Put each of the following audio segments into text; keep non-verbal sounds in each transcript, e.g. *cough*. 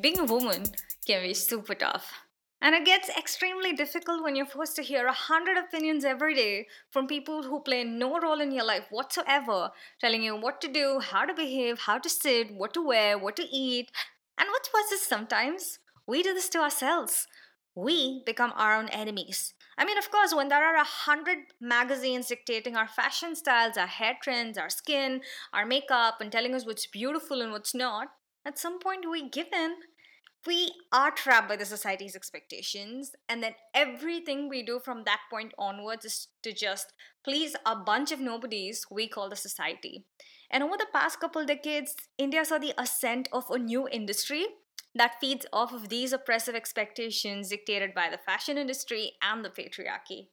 being a woman can be super tough. And it gets extremely difficult when you're forced to hear a hundred opinions every day from people who play no role in your life whatsoever, telling you what to do, how to behave, how to sit, what to wear, what to eat. And what's worse is sometimes we do this to ourselves. We become our own enemies. I mean, of course, when there are a hundred magazines dictating our fashion styles, our hair trends, our skin, our makeup, and telling us what's beautiful and what's not, at some point we give in we are trapped by the society's expectations and then everything we do from that point onwards is to just please a bunch of nobodies we call the society. And over the past couple decades india saw the ascent of a new industry that feeds off of these oppressive expectations dictated by the fashion industry and the patriarchy.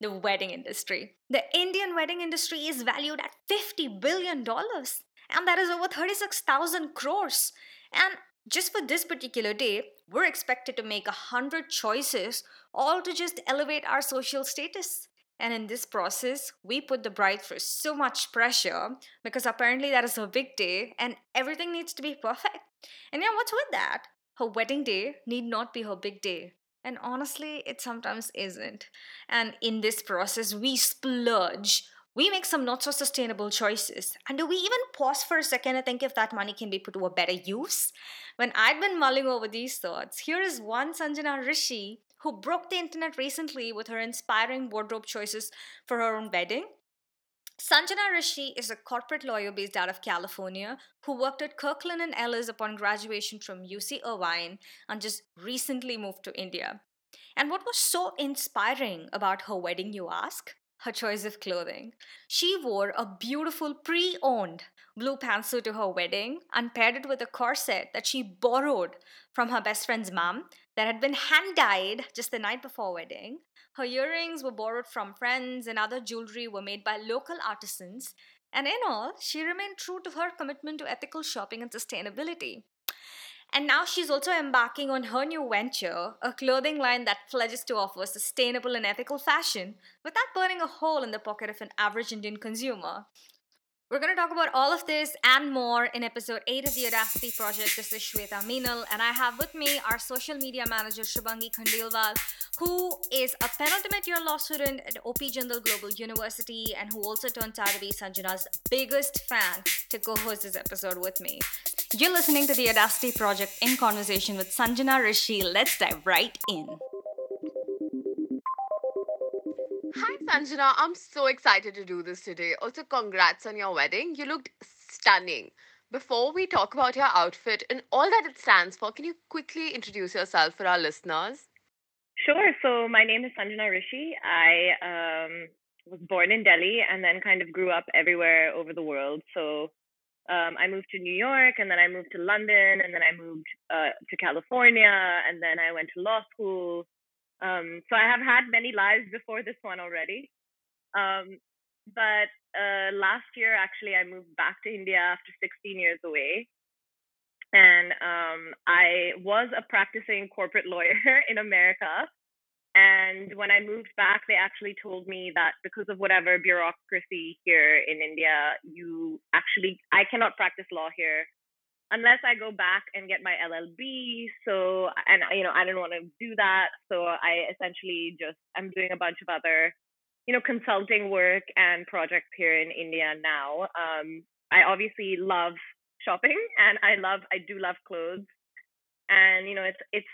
The wedding industry. The indian wedding industry is valued at 50 billion dollars and that is over 36,000 crores. And just for this particular day, we're expected to make a hundred choices, all to just elevate our social status. And in this process, we put the bride through so much pressure because apparently that is her big day and everything needs to be perfect. And yeah, what's with that? Her wedding day need not be her big day. And honestly, it sometimes isn't. And in this process, we splurge we make some not so sustainable choices. And do we even pause for a second to think if that money can be put to a better use? When I'd been mulling over these thoughts, here is one Sanjana Rishi who broke the internet recently with her inspiring wardrobe choices for her own wedding. Sanjana Rishi is a corporate lawyer based out of California who worked at Kirkland and Ellis upon graduation from UC Irvine and just recently moved to India. And what was so inspiring about her wedding, you ask? Her choice of clothing. She wore a beautiful pre owned blue pantsuit to her wedding and paired it with a corset that she borrowed from her best friend's mom that had been hand dyed just the night before wedding. Her earrings were borrowed from friends and other jewelry were made by local artisans. And in all, she remained true to her commitment to ethical shopping and sustainability. And now she's also embarking on her new venture, a clothing line that pledges to offer sustainable and ethical fashion without burning a hole in the pocket of an average Indian consumer. We're going to talk about all of this and more in episode 8 of the Audacity Project. This is Shweta Meenal, and I have with me our social media manager, Shubhangi Khandelwal, who is a penultimate year law student at OP Jindal Global University and who also turns out to be Sanjana's biggest fan to co host this episode with me. You're listening to the Audacity Project in conversation with Sanjana Rishi. Let's dive right in. Sanjana. I'm so excited to do this today. Also, congrats on your wedding. You looked stunning. Before we talk about your outfit and all that it stands for, can you quickly introduce yourself for our listeners? Sure. So, my name is Sanjana Rishi. I um, was born in Delhi and then kind of grew up everywhere over the world. So, um, I moved to New York and then I moved to London and then I moved uh, to California and then I went to law school. Um, so I have had many lives before this one already. Um, but uh, last year, actually, I moved back to India after 16 years away. And um, I was a practicing corporate *laughs* lawyer in America. And when I moved back, they actually told me that because of whatever bureaucracy here in India, you actually, I cannot practice law here unless I go back and get my LLB. So, and you know, I didn't want to do that. So I essentially just, I'm doing a bunch of other, you know, consulting work and projects here in India now. Um, I obviously love shopping *laughs* and I love, I do love clothes. And, you know, it's, it's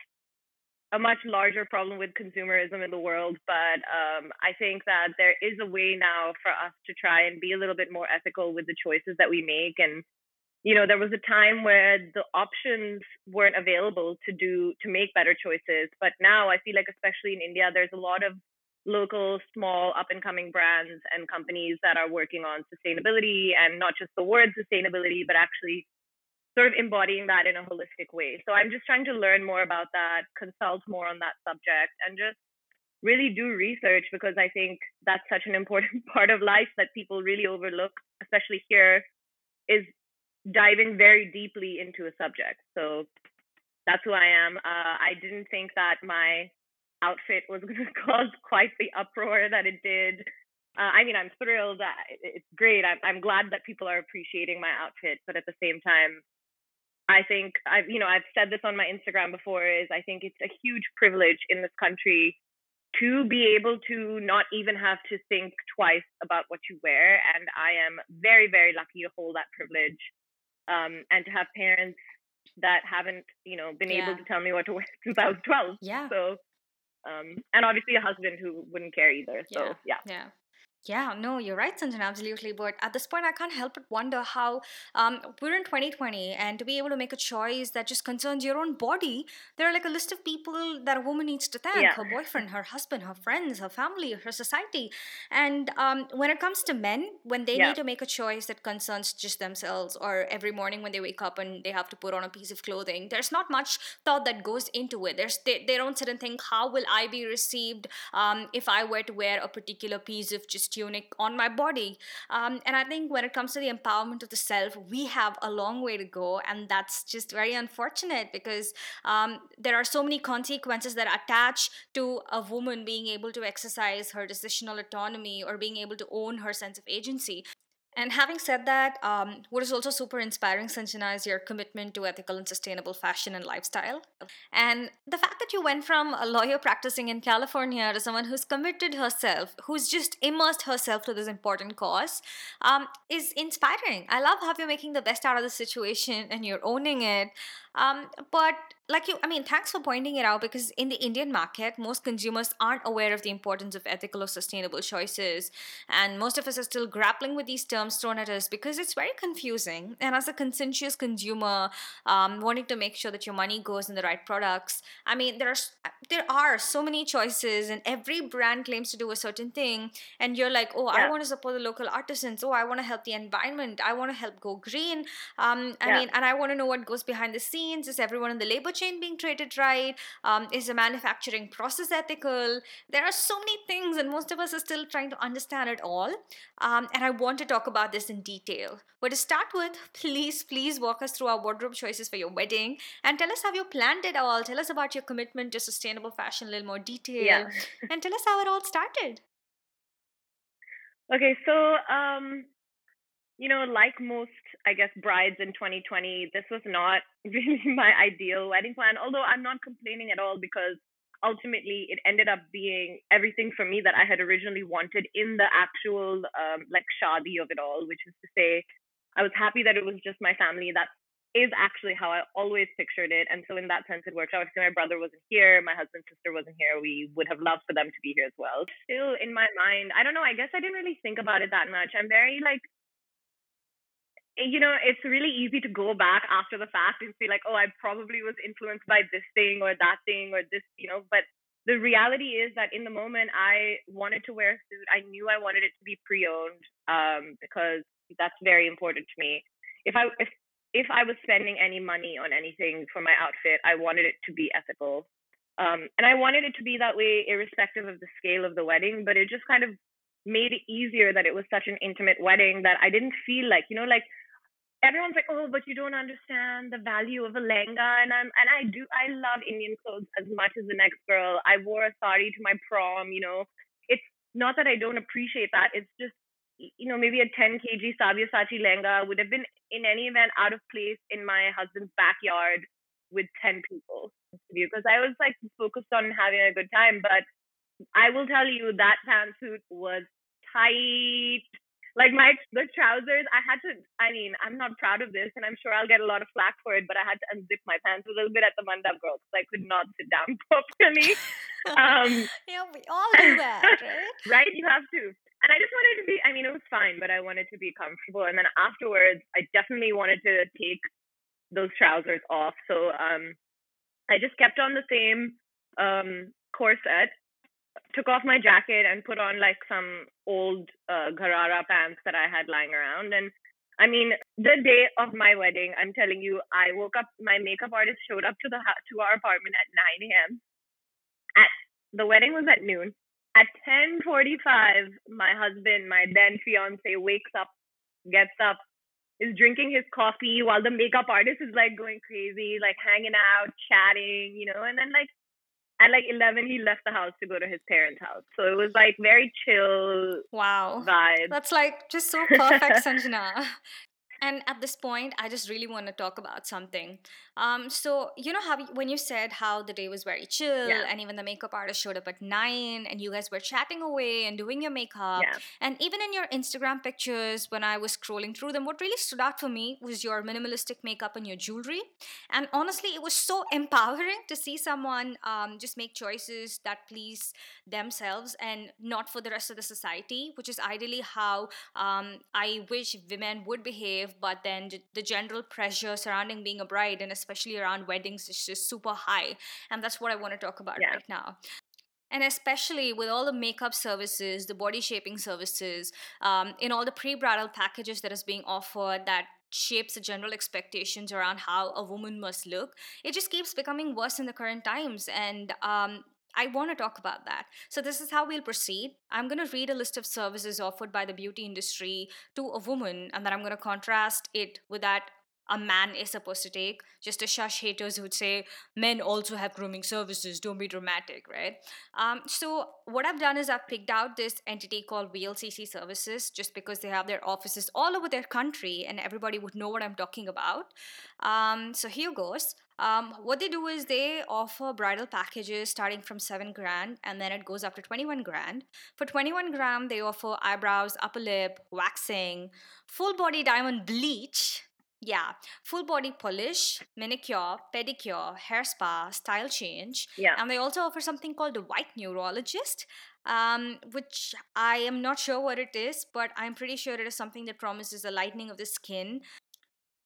a much larger problem with consumerism in the world, but um, I think that there is a way now for us to try and be a little bit more ethical with the choices that we make. And you know, there was a time where the options weren't available to do to make better choices, but now I feel like, especially in India, there's a lot of local, small, up and coming brands and companies that are working on sustainability and not just the word sustainability, but actually sort of embodying that in a holistic way. So I'm just trying to learn more about that, consult more on that subject, and just really do research because I think that's such an important *laughs* part of life that people really overlook, especially here, is diving very deeply into a subject. So that's who I am. Uh, I didn't think that my outfit was *laughs* going to cause quite the uproar that it did. Uh, I mean, I'm thrilled. It's great. I'm, I'm glad that people are appreciating my outfit, but at the same time, I think I've you know I've said this on my Instagram before is I think it's a huge privilege in this country to be able to not even have to think twice about what you wear and I am very very lucky to hold that privilege um, and to have parents that haven't you know been yeah. able to tell me what to *laughs* wear since I was 12 yeah so um, and obviously a husband who wouldn't care either so yeah yeah, yeah. Yeah, no, you're right, Sanjana, absolutely. But at this point, I can't help but wonder how um, we're in 2020 and to be able to make a choice that just concerns your own body, there are like a list of people that a woman needs to thank yeah. her boyfriend, her husband, her friends, her family, her society. And um, when it comes to men, when they yeah. need to make a choice that concerns just themselves, or every morning when they wake up and they have to put on a piece of clothing, there's not much thought that goes into it. There's, they, they don't sit and think, how will I be received um, if I were to wear a particular piece of just tunic on my body. Um, and I think when it comes to the empowerment of the self, we have a long way to go. And that's just very unfortunate because um, there are so many consequences that attach to a woman being able to exercise her decisional autonomy or being able to own her sense of agency. And having said that, um, what is also super inspiring, Sanjana, is your commitment to ethical and sustainable fashion and lifestyle. And the fact that you went from a lawyer practicing in California to someone who's committed herself, who's just immersed herself to this important cause, um, is inspiring. I love how you're making the best out of the situation and you're owning it. Um, but like you, I mean, thanks for pointing it out because in the Indian market, most consumers aren't aware of the importance of ethical or sustainable choices. And most of us are still grappling with these terms thrown at us because it's very confusing. And as a conscientious consumer, um, wanting to make sure that your money goes in the right products, I mean, there are, there are so many choices, and every brand claims to do a certain thing. And you're like, oh, yeah. I want to support the local artisans. Oh, I want to help the environment. I want to help go green. Um, I yeah. mean, and I want to know what goes behind the scenes. Is everyone in the labor chain being treated right? Um, is the manufacturing process ethical? There are so many things, and most of us are still trying to understand it all. Um, and I want to talk about this in detail. But to start with, *laughs* please, please walk us through our wardrobe choices for your wedding and tell us how you planned it all. Tell us about your commitment to sustainable fashion in a little more detail. Yeah. and tell us how it all started. Okay, so um, you know, like most, I guess, brides in 2020, this was not *laughs* really my ideal wedding plan. Although I'm not complaining at all because ultimately it ended up being everything for me that I had originally wanted in the actual um, like shadi of it all, which is to say, I was happy that it was just my family. That is actually how I always pictured it. And so in that sense, it worked out. My brother wasn't here. My husband's sister wasn't here. We would have loved for them to be here as well. Still in my mind, I don't know. I guess I didn't really think about it that much. I'm very like you know, it's really easy to go back after the fact and say, like, oh, I probably was influenced by this thing or that thing or this, you know, but the reality is that in the moment I wanted to wear a suit, I knew I wanted it to be pre-owned um, because that's very important to me. If I if if I was spending any money on anything for my outfit, I wanted it to be ethical. Um, and I wanted it to be that way, irrespective of the scale of the wedding. But it just kind of made it easier that it was such an intimate wedding that I didn't feel like, you know, like everyone's like, oh, but you don't understand the value of a lehenga, and I'm and I do. I love Indian clothes as much as the next girl. I wore a sari to my prom. You know, it's not that I don't appreciate that. It's just you know maybe a 10 kg Sabyasachi lehenga would have been in any event out of place in my husband's backyard with 10 people because I was like focused on having a good time. But I will tell you that pantsuit was tight like my the trousers i had to i mean i'm not proud of this and i'm sure i'll get a lot of flack for it but i had to unzip my pants a little bit at the mandap girl because i could not sit down *laughs* properly. *laughs* Um yeah we all do that *laughs* right? right? You have to. And i just wanted to be i mean it was fine but i wanted to be comfortable and then afterwards i definitely wanted to take those trousers off so um i just kept on the same um corset took off my jacket and put on like some old uh, Gharara pants that I had lying around. And I mean, the day of my wedding, I'm telling you, I woke up. My makeup artist showed up to the to our apartment at 9 a.m. At the wedding was at noon. At 10:45, my husband, my then fiance, wakes up, gets up, is drinking his coffee while the makeup artist is like going crazy, like hanging out, chatting, you know, and then like at like 11 he left the house to go to his parents house. So it was like very chill wow. vibe. That's like just so *laughs* perfect sanjana And at this point, I just really want to talk about something. Um, so you know how when you said how the day was very chill, Yeah. and even the makeup artist showed up at nine, and you guys were chatting away and doing your makeup, Yeah. and even in your Instagram pictures, when I was scrolling through them, what really stood out for me was your minimalistic makeup and your jewelry. And honestly, it was so *laughs* empowering to see someone um, just make choices that please themselves and not for the rest of the society, which is ideally how um, I wish women would behave. But then the general pressure surrounding being a bride and especially around weddings is just super high. And that's what I want to talk about Yeah. right now. And especially with all the makeup services, the body shaping services, um, in all the pre bridal packages that is being offered that shapes the general expectations around how a woman must look, it just keeps becoming worse in the current times. And um, I want to talk about that. So, this is how we'll proceed. I'm going to read a list of services offered by the beauty industry to a woman, and then I'm going to contrast it with that a man is supposed to take, just to shush haters who would say men also have grooming services, don't be dramatic, right? Um, so, what I've done is I've picked out this entity called VLCC Services just because they have their offices all over their country and everybody would know what I'm talking about. Um, so, here goes. Um, what they do is they offer bridal packages starting from 7 grand and then it goes up to 21 grand. For 21 grand, they offer eyebrows, upper lip, waxing, full body diamond bleach. Yeah, full body polish, manicure, pedicure, hair spa, style change. Yeah. And they also offer something called a white neurologist, um, which I am not sure what it is, but I'm pretty sure it is something that promises a lightening of the skin.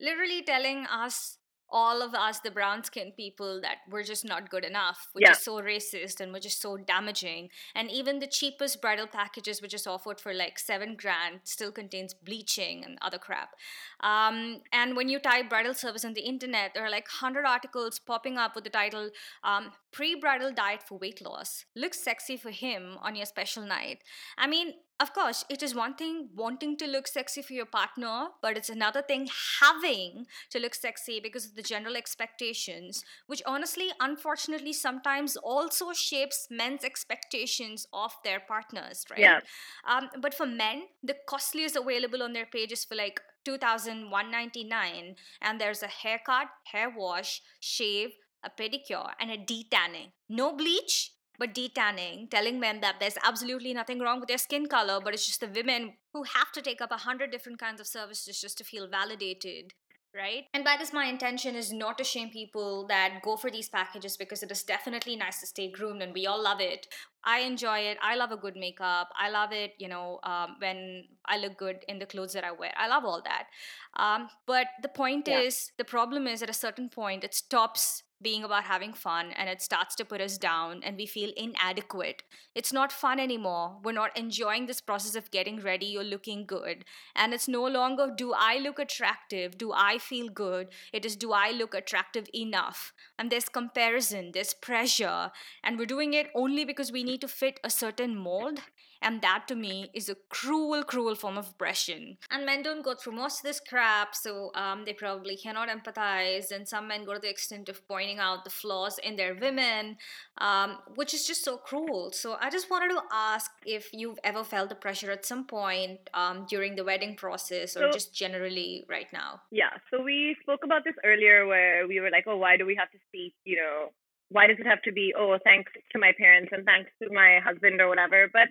Literally telling us, all of us, the brown skinned people, that we're just not good enough, which Yeah. is so racist and which is so damaging. And even the cheapest bridal packages, which is offered for like seven grand, still contains bleaching and other crap. Um, and when you type bridal service on the internet, there are like 100 articles popping up with the title um, Pre bridal diet for weight loss. Looks sexy for him on your special night. I mean, of course, it is one thing wanting to look sexy for your partner, but it's another thing having to look sexy because of the general expectations, which honestly, unfortunately, sometimes also shapes men's expectations of their partners, right? Yeah. Um, but for men, the costliest available on their page is for like 2199 and there's a haircut, hair wash, shave, a pedicure, and a detanning. No bleach, but detanning, telling men that there's absolutely nothing wrong with their skin color, but it's just the women who have to take up a hundred different kinds of services just to feel validated. Right? And by this, my intention is not to shame people that go for these packages because it is definitely nice to stay groomed and we all love it. I enjoy it. I love a good makeup. I love it, you know, um, when I look good in the clothes that I wear. I love all that. Um, but the point Yeah. is, the problem is at a certain point, it stops being about having fun and it starts to put us down and we feel inadequate. It's not fun anymore. We're not enjoying this process of getting ready. You're looking good. And it's no longer do I look attractive? Do I feel good? It is do I look attractive enough? And there's comparison, there's pressure. And we're doing it only because we need to fit a certain mold. And that to me is a cruel, cruel form of oppression. And men don't go through most of this crap, so um, they probably cannot empathize. And some men go to the extent of pointing out the flaws in their women, um, which is just so cruel. So I just wanted to ask if you've ever felt the pressure at some point um, during the wedding process or So- just generally right now. Yeah. So we spoke about this earlier where we were like, oh, why do we have to speak, you know, why does it have to be, oh, thanks to my parents and thanks to my husband or whatever? But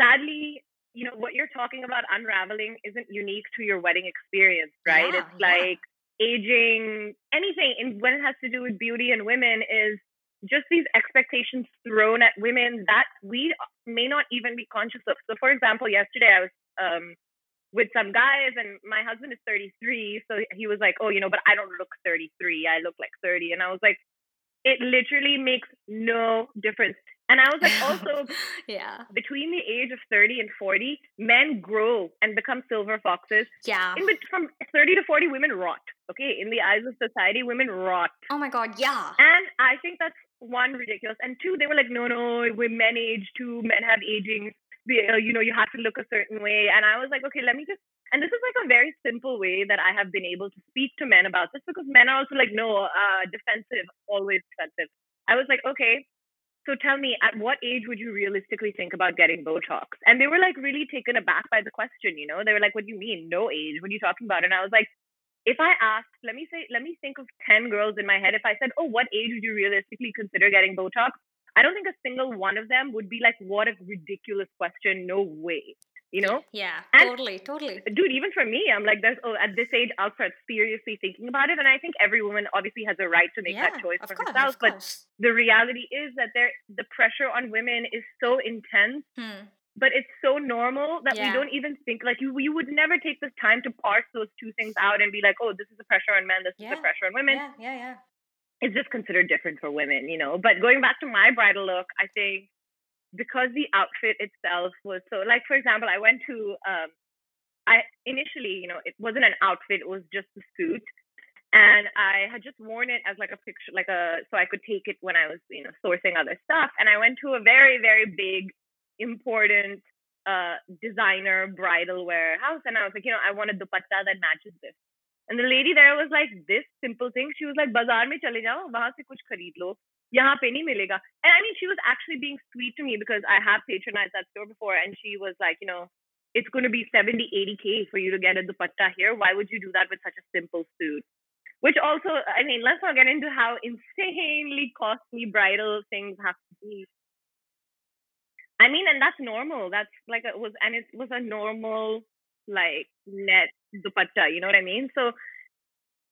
sadly, you know, what you're talking about unraveling isn't unique to your wedding experience, right? Yeah, it's yeah. like aging, anything in when it has to do with beauty and women is just these expectations thrown at women that we may not even be conscious of. So, for example, yesterday I was um, with some guys, and my husband is 33, so he was like, "Oh, you know, but I don't look 33. I look like 30," and I was like, "It literally makes no difference." And I was like, *laughs* also yeah. between the age of 30 and 40, men grow and become silver foxes. Yeah. In from 30 to 40, women rot. Okay, in the eyes of society, women rot. Oh my god, yeah. And I think that's one ridiculous. And two, they were like, no, no, we're men age too. Men have aging. Uh, You know, you have to look a certain way. And I was like, okay, let me just. And this is like a very simple way that I have been able to speak to men about this because men are also like, no, uh, defensive, always defensive. I was like, okay, so tell me, at what age would you realistically think about getting Botox? And they were like really taken aback by the question, you know? They were like, what do you mean? No age? What are you talking about? And I was like, if I asked, let me say, let me think of 10 girls in my head. If I said, oh, what age would you realistically consider getting Botox? I don't think a single one of them would be like, what a ridiculous question. No way you know? Yeah, And- totally, totally. Dude, even for me, I'm like, there's, oh, at this age, I'll start seriously thinking about it. And I think every woman obviously has a right to make yeah, that choice for course, herself. But the reality is that there, the pressure on women is so intense, Hmm. but it's so normal that Yeah. we don't even think, like, you, you would never take this time to parse those two things out and be like, oh, this is the pressure on men, this is the pressure on women. Yeah, yeah, yeah. It's just considered different for women, you know? But going back to my bridal look, I think because the outfit itself was so like for example i went to um i initially you know it wasn't an outfit it was just a suit and i had just worn it as like a picture like a so i could take it when i was you know sourcing other stuff and i went to a very very big important uh designer bridal wear house and i was like you know i want a dupatta that matches this. And the lady there was like this simple thing she was like bazaar mein chale jao wahan se kuch khareed lo nahi milega and I mean, she was actually being sweet to me because I have patronized that store before, and she was like, you know, it's going to be 70, 80k for you to get a dupatta here. Why would you do that with such a simple suit? Which also, I mean, let's not get into how insanely costly bridal things have to be. I mean, and that's normal. That's like it was, and it was a normal like net dupatta. You know what I mean? So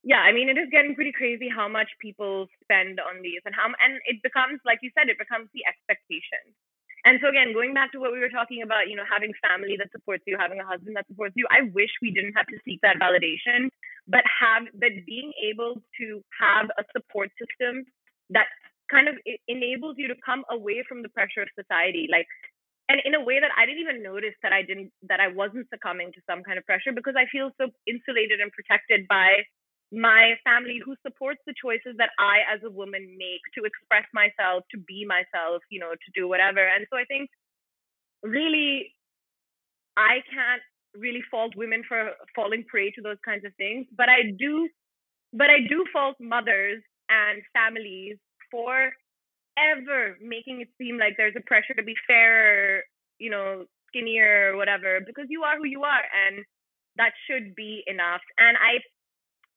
yeah, I mean, it is getting pretty crazy how much people spend on these and how, and it becomes, like you said, it becomes the expectation. And so again, going back to what we were talking about, you know, having family that supports you, having a husband that supports you, I wish we didn't have to seek that validation, but have, but being able to have a support system that kind of enables you to come away from the pressure of society, like, and in a way that I didn't even notice that I didn't, that I wasn't succumbing to some kind of pressure because I feel so insulated and protected by my family who supports the choices that I as a woman make to express myself, to be myself, you know, to do whatever. And so I think really I can't really fault women for falling prey to those kinds of things, but I do but I do fault mothers and families for ever making it seem like there's a pressure to be fairer, you know, skinnier, or whatever, because you are who you are and that should be enough. And I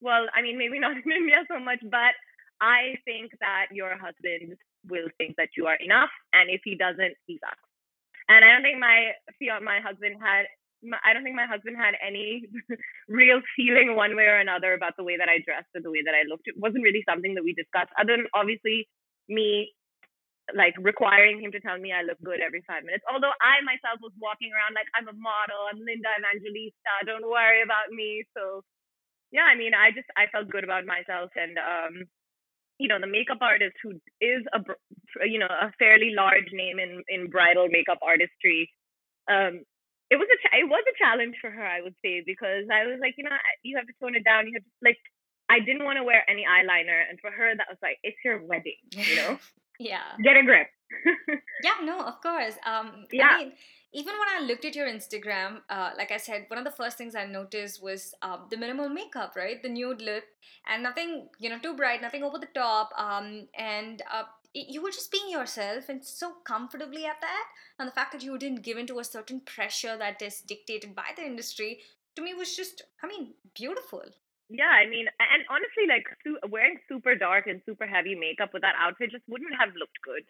well, I mean, maybe *laughs* not in India so much, but I think that your husband will think that you are enough, and if he doesn't, he sucks. And I don't think my my husband had. I don't think my husband had any *laughs* real feeling one way or another about the way that I dressed or the way that I looked. It wasn't really something that we discussed, other than obviously me like requiring him to tell me I look good every five minutes. Although I myself was walking around like I'm a model, I'm Linda Evangelista, don't worry about me. So yeah, I mean, I just I felt good about myself, and um, you know, the makeup artist who is a you know a fairly large name in in bridal makeup artistry. Um, it was a it was a challenge for her, I would say, because I was like, you know, you have to tone it down. You have to like, I didn't want to wear any eyeliner, and for her, that was like, it's your wedding, you know, *laughs* yeah. get a grip. *laughs* Yeah, no, of course. Um, Yeah. I mean, even when I looked at your Instagram, uh, like I said, one of the first things I noticed was um, the minimal makeup, right? The nude look, and nothing, you know, too bright, nothing over the top. Um, and uh, you were just being yourself and so comfortably at that. And the fact that you didn't give into a certain pressure that is dictated by the industry, to me was just, I mean, beautiful. Yeah, I mean, and honestly, like wearing super dark and super heavy makeup with that outfit just wouldn't have looked good.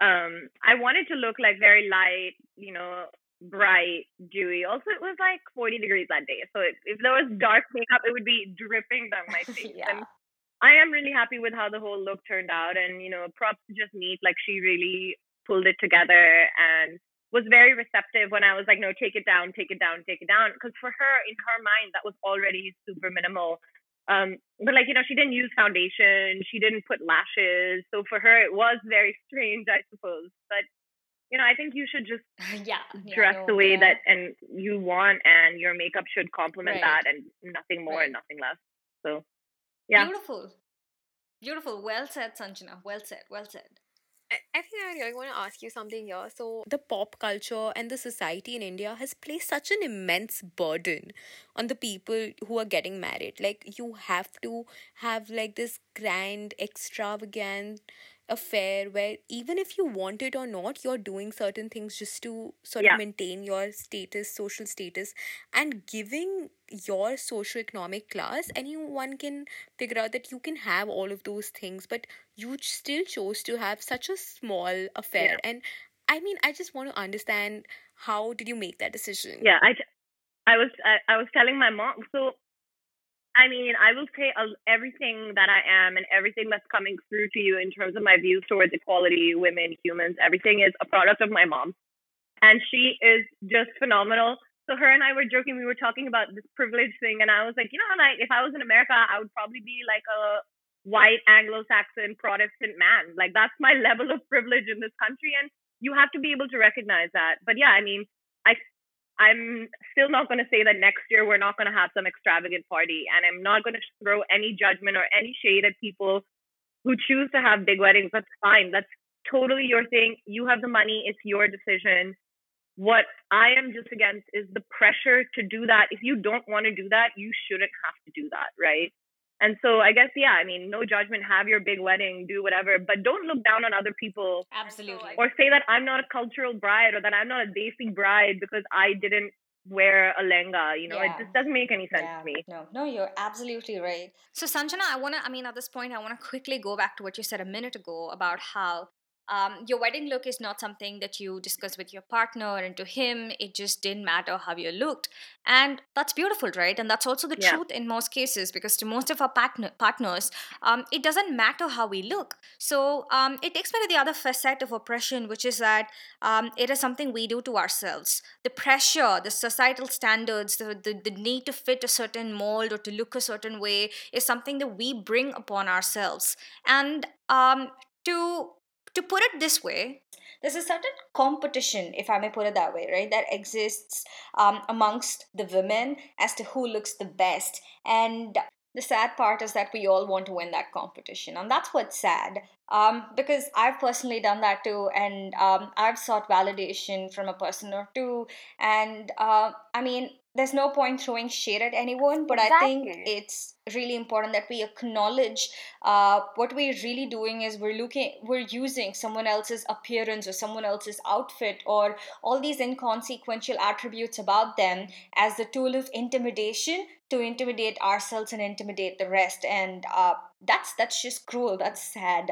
Um, I wanted to look like very light, you know, bright, dewy. Also, it was like 40 degrees that day, so if, if there was dark makeup, it would be dripping down my *laughs* face. yeah. And I am really happy with how the whole look turned out, and you know, props to just Neat. Like she really pulled it together and was very receptive when I was like, no, take it down, take it down, take it down. Because for her, in her mind, that was already super minimal. Um, but like, you know, she didn't use foundation, she didn't put lashes. So for her, it was very *laughs* strange, I suppose. But, you know, I think you should just *laughs* yeah. yeah, dress no, the way yeah. that and you want, and your makeup should complement Right. that and nothing more and nothing less. So, yeah. Beautiful. Beautiful. Well said, Sanjana. Well said. Well said. I think I really want to ask you something here. So, the pop culture and the society in India has placed such an immense burden on the people who are getting married. Like, you have to have like this grand, extravagant, affair where even if you want it or not, you're doing certain things just to sort Yeah. of maintain your status, social status, and giving your socioeconomic class, anyone can figure out that you can have all of those things, but you still chose to have such a small affair. Yeah. And I mean, I just want to understand how did you make that decision? Yeah, I, I was I, I was telling my mom. So, I mean, I will say uh, everything that I am and everything that's coming through to you in terms of my views towards equality, women, humans, everything is a product of my mom, and she is just phenomenal. So her and I were joking. We were talking about this privilege thing, and I was like, you know, like if I was in America, I would probably be like a white Anglo-Saxon Protestant man. Like that's my *laughs* level of privilege in this country, and you have to be able to recognize that. But yeah, I mean, I'm still not going to say that next year we're not going to have some extravagant party, and I'm not going to throw any judgment or any shade at people who choose to have big weddings. That's fine. That's totally your thing. You have the money. It's your decision. What I am just against is the pressure to do that. If you don't want to do that, you shouldn't have to do that, right? And so I guess yeah, I mean, no judgment. Have your big wedding, do whatever, but don't look down on other people Absolutely. or say that I'm not a cultural bride or that I'm not a desi bride because I didn't wear a lehenga. You know, Yeah. it just doesn't make any sense Yeah. to me. No, no, you're absolutely right. So, Sanjana, I want to, I mean, at this point, I want to quickly go back to what you said a minute ago about how um, your wedding look is not something that you discuss with your partner, and to him, it just didn't matter how you looked. And that's beautiful, right? And that's also the Yeah. truth in most cases because to most of our partner, partners, um, it doesn't matter how we look. So, um, it takes me to the other facet of oppression, which is that um, it is something we do to ourselves. The pressure, the societal standards, the, the, the need to fit a certain mold or to look a certain way is something that we bring upon ourselves. And um, to to put it this way, there's a certain competition, if I may put it that way, right, that exists um, amongst the women as to who looks the best. And the sad part is that we all want to win that competition, and that's what's sad. Um, because I've personally done that too, and um, I've sought validation from a person or two, and uh, I mean, there's no point throwing shade at anyone, but I think it's really important that we acknowledge uh, what we're really doing is we're looking, we're using someone else's appearance or someone else's outfit or all these inconsequential attributes about them as the tool of intimidation to intimidate ourselves and intimidate the rest. And uh, that's that's just cruel. That's sad.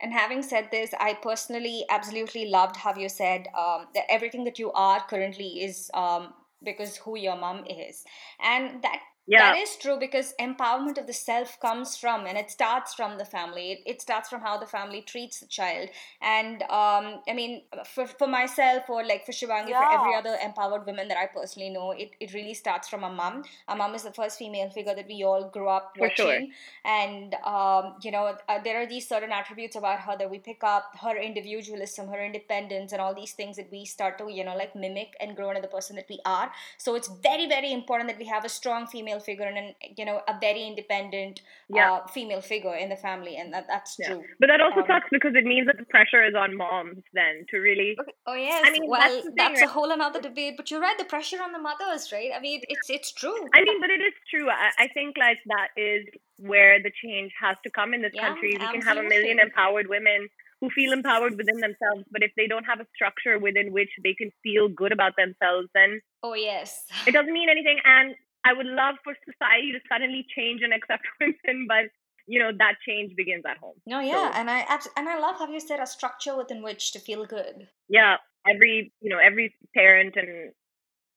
And having said this i personally absolutely loved how you said um, that everything that you are currently is um, because who your mom is. And that Yeah. that is true because empowerment of the self comes from and it starts from the family. It, it starts from how the family treats the child. And um, i mean for, for myself or like for Shubhangi for every other empowered women that i personally know it, it really starts from a mom a mom is the first female figure that we all grew up For sure. watching. And um, you know uh, there are these certain attributes about her that we pick up her individualism her independence and all these things that we start to you know like mimic and grow into the person that we are. So it's very very important that we have a strong female figure and an, you know a very independent Yeah. uh, female figure in the family and that, that's Yeah. true But that also Um, sucks because it means that the pressure is on moms then to really. Oh yes. I mean, well, that's the that's, thing, a whole another debate. But you're right. The pressure on the mothers, right? I mean, it's it's true. I mean, but it is true. I, I think like that is where the change has to come in this Yeah, country. We can have a million empowered women who feel empowered within themselves, but if they don't have a structure within which they can feel good about themselves, then Oh yes. it doesn't mean anything. And I would love for society to suddenly change and accept *laughs* women, but you know that change begins at home. No, yeah, So- and I abs- and I love how you said a structure within which to feel good. yeah every you know every parent and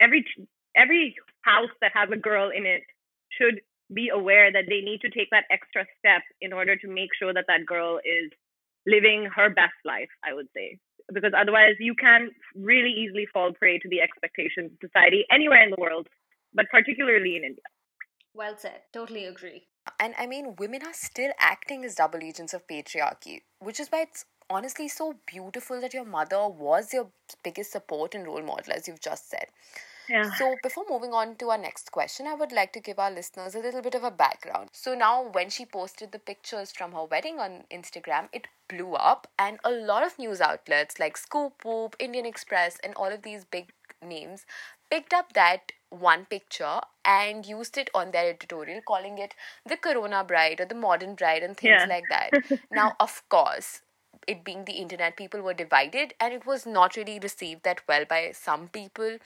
every every house that has a girl in it should be aware that they need to take that extra step in order to make sure that that girl is living her best life i would say because otherwise you can really easily fall prey to the expectations of society anywhere in the world but particularly in india Well said. Totally agree. And I mean, women are still acting as double agents of patriarchy, which is why it's honestly so beautiful that your mother was your biggest support and role model, as you've just said. yeah So, before moving on to our next question, I would like to give our listeners a little bit of a background. So, now when she posted the pictures from her wedding on Instagram, it blew up, and a lot of news outlets like ScoopWhoop, Indian Express, and all of these big names picked up that one picture and used it on their editorial, calling it the Corona bride or the modern bride and things Yeah. like that. *laughs* now, of course, it being the internet, people were divided, and it was not really received that well by some people.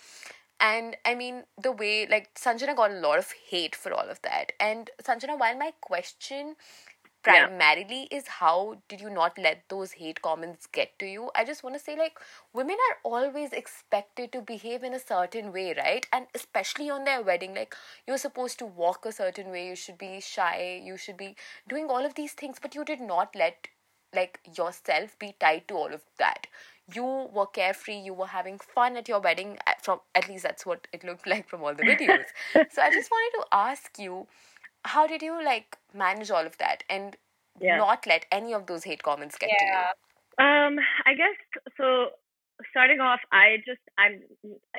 And I mean, the way like Sanjana got a lot of hate for all of that. And Sanjana, while my question Yeah. primarily is how did you not let those hate comments get to you? I just want to say, like, women are always expected to behave in a certain way, right? And especially on their wedding, like, you're supposed to walk a certain way, you should be shy, you should be doing all of these things, but you did not let like yourself be tied to all of that you were carefree you were having fun at your wedding from at least that's what it looked *laughs* like from all the *laughs* videos so i just wanted to ask you how did you like manage all of that and Yeah. not let any of those hate comments get to you Um, I guess so. Starting off, I just I'm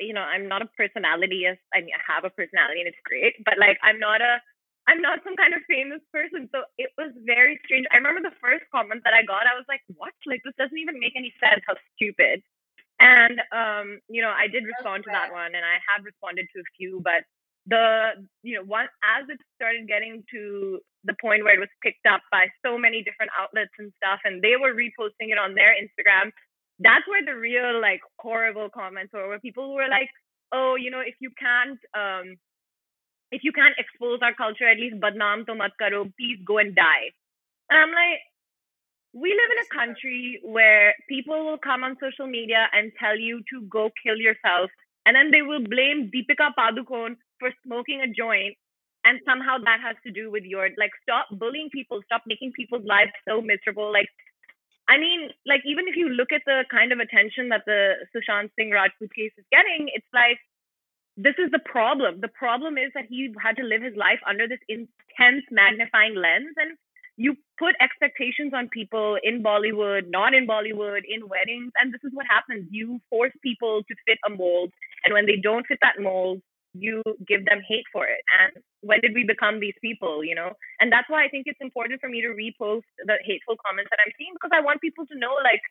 you know I'm not a personality. Yes, I mean I have a personality and it's great, but like I'm not a I'm not some kind of famous person. So it was very strange. I remember the first comment that I got. I was like, what? Like this doesn't even make any sense. How stupid. And um, you know, I did respond to that one, and I have responded to a few, but the you know one as it started getting to the point where it was picked up by so many different outlets and stuff and they were reposting it on their instagram that's where the real like horrible comments were where people were like oh you know if you can't um if you can't expose our culture at least badnaam to mat karo please go and die. And i'm like we live in a country where people will come on social media and tell you to go kill yourself and then they will blame Deepika Padukone for smoking a joint and somehow that has to do with your like stop bullying people stop making people's lives so miserable like i mean like even if you look at the kind of attention that the sushant singh rajput case is getting it's like this is the problem. The problem is that he had to live his life under this intense magnifying lens and you put expectations on people in bollywood not in bollywood in weddings and this is what happens. You force people to fit a mold and when they don't fit that mold you give them hate for it. And when did we become these people, you know? And that's why I think it's important for me to repost the hateful comments that I'm seeing because I want people to know, like,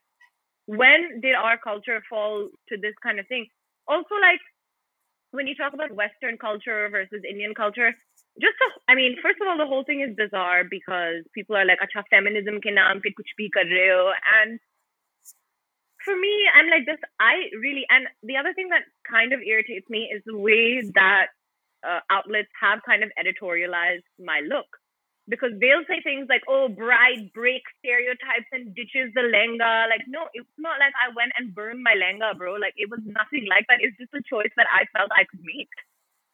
when did our culture fall to this kind of thing? Also, like, when you talk about Western culture versus Indian culture, just to, I mean, first of all, the whole thing is bizarre because people are like, acha, feminism ke naam pe kuch bhi kar rahe ho. And for me, I'm like this. I really, and the other thing that kind of irritates me is the way that uh, outlets have kind of editorialized my look. Because they'll say things like, oh, bride breaks stereotypes and ditches the lehenga. Like, no, it's not like I went and burned my lehenga, bro. Like, it was nothing like that. It's just a choice that I felt I could make,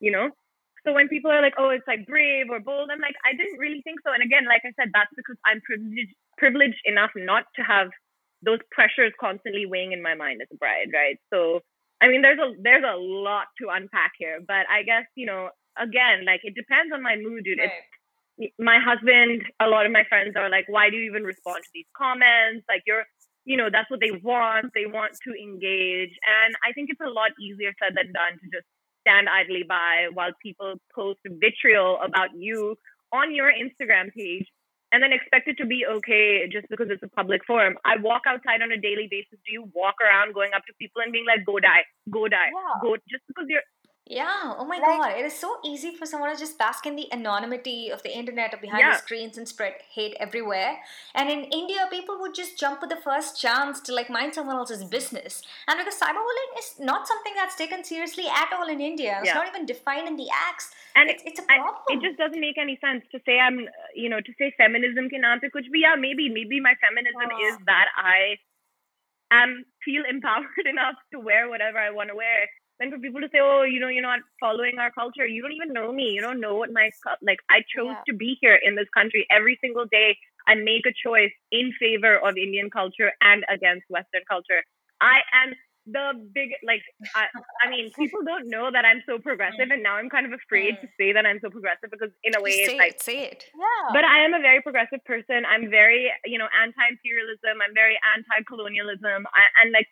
you know? So when people are like, oh, it's like brave or bold, I'm like, I didn't really think so. And again, like I said, that's because I'm privileged, privileged enough not to have those pressures constantly weighing in my mind as a bride, right? So I mean there's a there's a lot to unpack here. But I guess, you know, again, like it depends on my mood, dude. It's my husband, a lot of my friends are like, Why do you even respond to these comments? Like you're you know, that's what they want. They want to engage. And I think it's a lot easier said than done to just stand idly by while people post vitriol about you on your Instagram page and then expect it to be okay just because it's a public forum. I walk outside on a daily basis. Do you walk around going up to people and being like, go die, go die, Yeah. go, just because you're, Yeah, oh my Like- god. It is so easy for someone to just bask in the anonymity of the internet or behind Yeah. the screens and spread hate everywhere. And in India, people would just jump at the first chance to like mind someone else's business. And because cyberbullying is not something that's taken seriously at all in India, it's Yeah. not even defined in the acts. and It's, it's a problem. it just doesn't make any sense to say I'm, you know, to say feminism naam pe kuch bhi, yeah, maybe, maybe my feminism Huh. is that I am, feel empowered *laughs* enough to wear whatever I want to wear. Then for people to say, oh, you know, you're not following our culture, you don't even know me. You don't know what my, like, I chose Yeah. to be here in this country every single day. I make a choice in favor of Indian culture and against Western culture. I am the big, like, I, I mean, *laughs* people don't know that I'm so progressive, and now I'm kind of afraid to hmm. say that I'm so progressive because, in a way, Just it's say like, it, say it. Yeah. but I am a very progressive person. I'm very, you know, anti-imperialism. I'm very anti-colonialism. I, and like,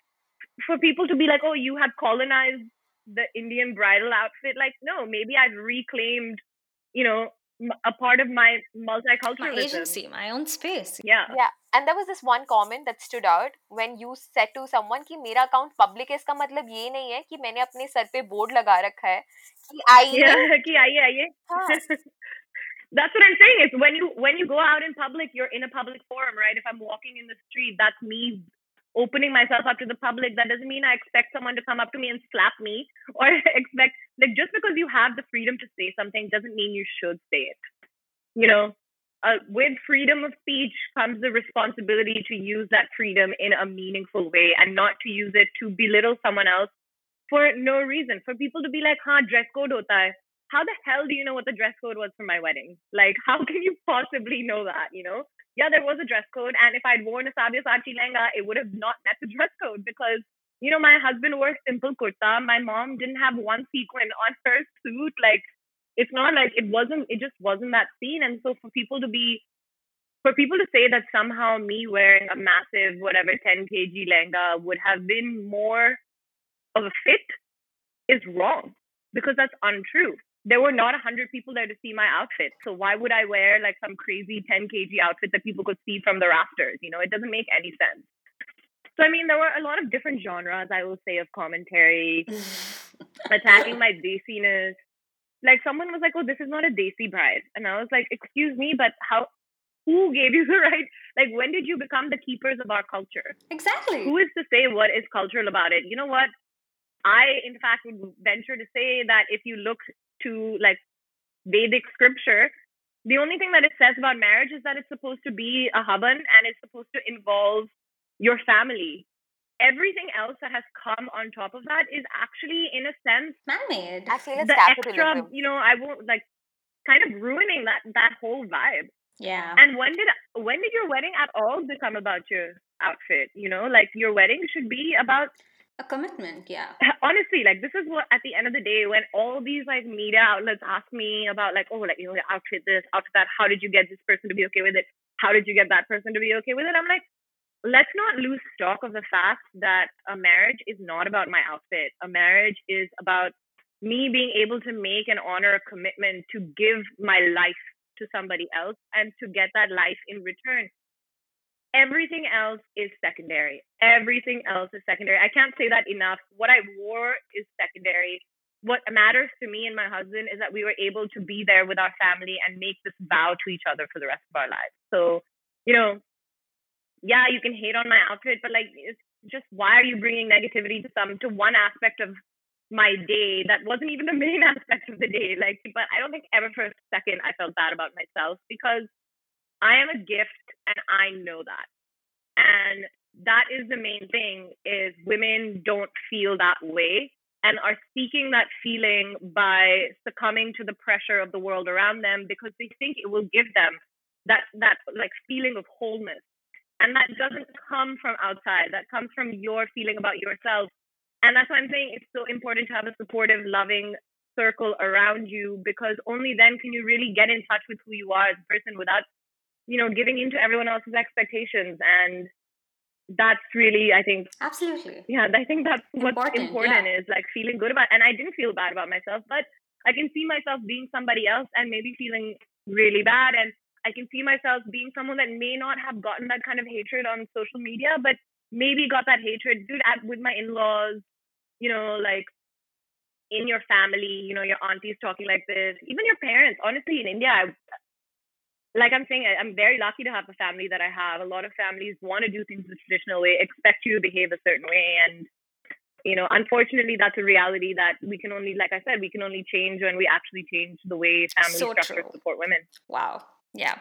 for people to be like, "Oh, you have colonized the Indian bridal outfit," like, no, maybe I've reclaimed, you know, m- a part of my My multiculturalism. agency, my own space. Yeah. Yeah, and there was this one comment that stood out when you said to someone कि मेरा account public है इसका मतलब ये नहीं है कि मैंने अपने सर पे बोर्ड लगा रखा है कि आइए Yeah. कि आइए आइए. हाँ that's what I'm saying is when you when you go out in public, you're in a public forum, right? If I'm walking in the street, that's me opening myself up to the public. That doesn't mean I expect someone to come up to me and slap me *laughs* or expect like just because you have the freedom to say something doesn't mean you should say it. You know, uh, with freedom of speech comes the responsibility to use that freedom in a meaningful way and not to use it to belittle someone else for no reason. For people to be like, "Ha, dress code hota hai." How the hell do you know what the dress code was for my wedding? Like, how can you possibly know that? You know? Yeah, there was a dress code, and if I'd worn a Sabyasachi lehenga, it would have not met the *laughs* dress code because you know my husband wore simple kurta. My mom didn't have one sequin on her suit. Like, it's not like it wasn't. It just wasn't that scene. And so for people to be for people to say that somehow me wearing a massive whatever 10 kg lehenga would have been more of a fit is wrong because that's untrue. There were not 100 people there to see my outfit. So why would I wear like some crazy 10 kg outfit that people could see from the rafters? You know, it doesn't make any sense. So, I mean, there were a lot of different genres, I will say, of commentary, *laughs* attacking my desiness. Like, someone was like, oh, this is not a desi bride. And I was like, excuse me, but how, who gave you *laughs* the right? Like, when did you become the keepers of our culture? Exactly. Who is to say what is cultural about it? You know what? I, in fact, would venture to say that if you look to like Vedic scripture, the only thing that it says about marriage is that it's supposed to be a havan and it's supposed to involve your family. Everything else that has come on top of that is actually, in a sense, man-made. I feel it's the extra. You know, I won't like kind of ruining that that whole vibe. Yeah. And when did when did your wedding at all become about your outfit? You know, like your wedding should be about A commitment. Yeah. *laughs* honestly, like this is what at the end of the day, when all these like media outlets ask me about like, oh, like you know, outfit this, outfit that, how did you get this person to be okay with it? How did you get that person to be okay with it? I'm like, let's not lose stock of the fact that a marriage is not about my outfit. A marriage is about me being able to make and honor a commitment to give my life to somebody else and to get that life in return. Everything else is secondary. Everything else is secondary. I can't say that enough. What I wore is secondary. What matters to me and my husband is that we were able to be there with our family and make this vow to each other for the rest of our lives. So, you know, yeah, you can hate on my outfit, but like, it's just why are you bringing negativity to some to one aspect of my day that wasn't even the main *laughs* aspect of the day? Like, but I don't think ever for a second I felt bad about myself because I am a gift and I know that. And that is the main thing is women don't feel that way and are seeking that feeling by succumbing to the pressure of the world around them because they think it will give them that that like feeling of wholeness. And that doesn't come from outside. That comes from your feeling about yourself. And that's why I'm saying it's so important to have a supportive, loving circle around you because only then can you really get in touch with who you are as a person without you know, giving into everyone else's expectations. And that's really, I think, Absolutely. yeah, I think that's what's Important, important, yeah. is like feeling good about And I didn't feel bad about myself, but I can see myself being somebody else and maybe feeling really bad. And I can see myself being someone that may not have gotten that kind of hatred on social media, but maybe got that hatred, dude, at, with my in laws, you know, like in your family, you know, your aunties talking like this, even your parents. Honestly, in India, I, like I'm saying, I'm very lucky to have the family that I have. A lot of families want to do things the traditional way, expect you to behave a certain way. And, you know, unfortunately, that's a reality that we can only, like I said, we can only change when we actually change the way family So structures true. support women. Wow. Yeah.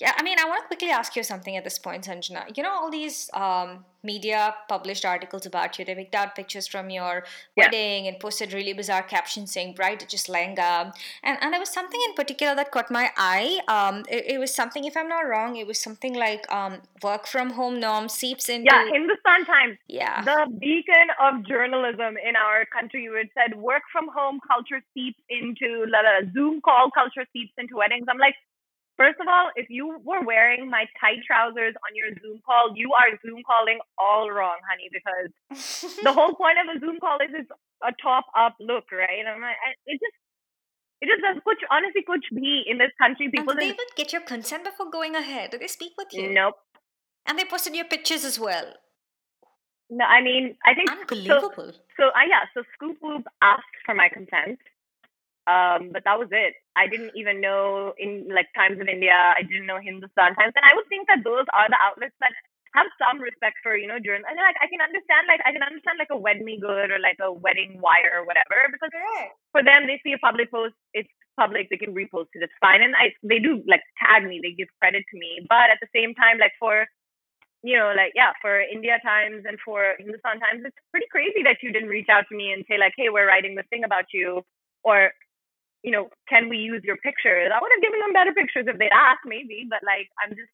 Yeah. I mean, I want to quickly ask you something at this point, Sanjana. You know, all these um, media published articles about you, they picked out pictures from your Yeah. wedding and posted really bizarre captions saying bride just lehenga. And, and there was something in particular that caught my eye. Um, it, it was something, if I'm not wrong, it was something like um, work from home norm seeps into. Yeah, Hindustan Times, yeah. the beacon of journalism in our country, where it said work from home culture seeps into la, la, Zoom call culture seeps into weddings. I'm like, first of all, if you were wearing my tight trousers on your Zoom call, you are Zoom calling all wrong, honey, because *laughs* the whole point of a Zoom call is it's a top up look, right? And I'm like, it just, it just does. Kuch, honestly, kuch be in this country, and people did they even get your consent before going ahead? Did they speak with you? Nope. And they posted your pictures as well. No, I mean, I think so. Unbelievable. So, uh, yeah, so ScoopWhoop asked for my consent. Um, but that was it. I didn't even know in like Times of India. I didn't know Hindustan Times, and I would think that those are the outlets that have some respect for you know journal. And like I can understand like I can understand like a Wed Me Good or like a Wedding Wire or whatever because for them they see a public post, it's public, they can repost it, it's fine, and I they do like tag me, they give credit to me, but at the same time like for you know, like yeah, for India Times and for Hindustan Times, it's pretty crazy that you didn't reach out to me and say like, "Hey, we're writing this thing about you," or, you know, "Can we use your pictures?" I would have given them better pictures if they'd asked, maybe. But like, I'm just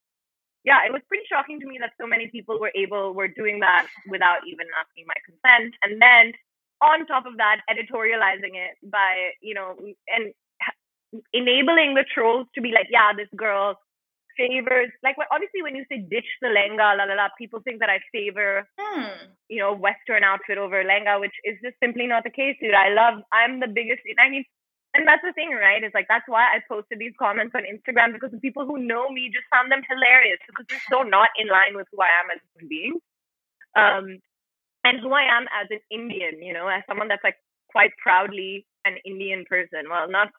yeah, it was pretty shocking to me that so many people were able were doing that without even asking my consent, and then on top of that, editorializing it by you know and enabling the trolls to be like, yeah, this girl favors like obviously when you say ditch the lehenga la la la people think that i favor hmm. you know western outfit over lehenga which is just simply not the case dude i love i'm the biggest i mean and that's the thing, right? Is like that's why I posted these comments on Instagram because the people who know me just found them hilarious because they're so not in line with who I am as a human being, um, and who I am as an Indian. You know, as someone that's like quite proudly an Indian person. Well, not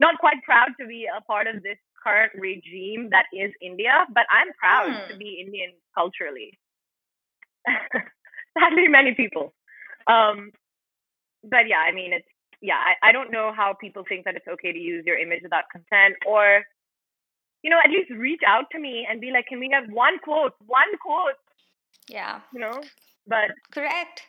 not quite proud to be a part of this current regime that is India, but I'm proud hmm. to be Indian culturally. *laughs* Sadly, many people. Um, but yeah, I mean, it's yeah, I, I don't know how people think that it's okay to use your image without consent or, you know, at least reach out to me and be like, can we have one quote, one quote? Yeah. You know, but. Correct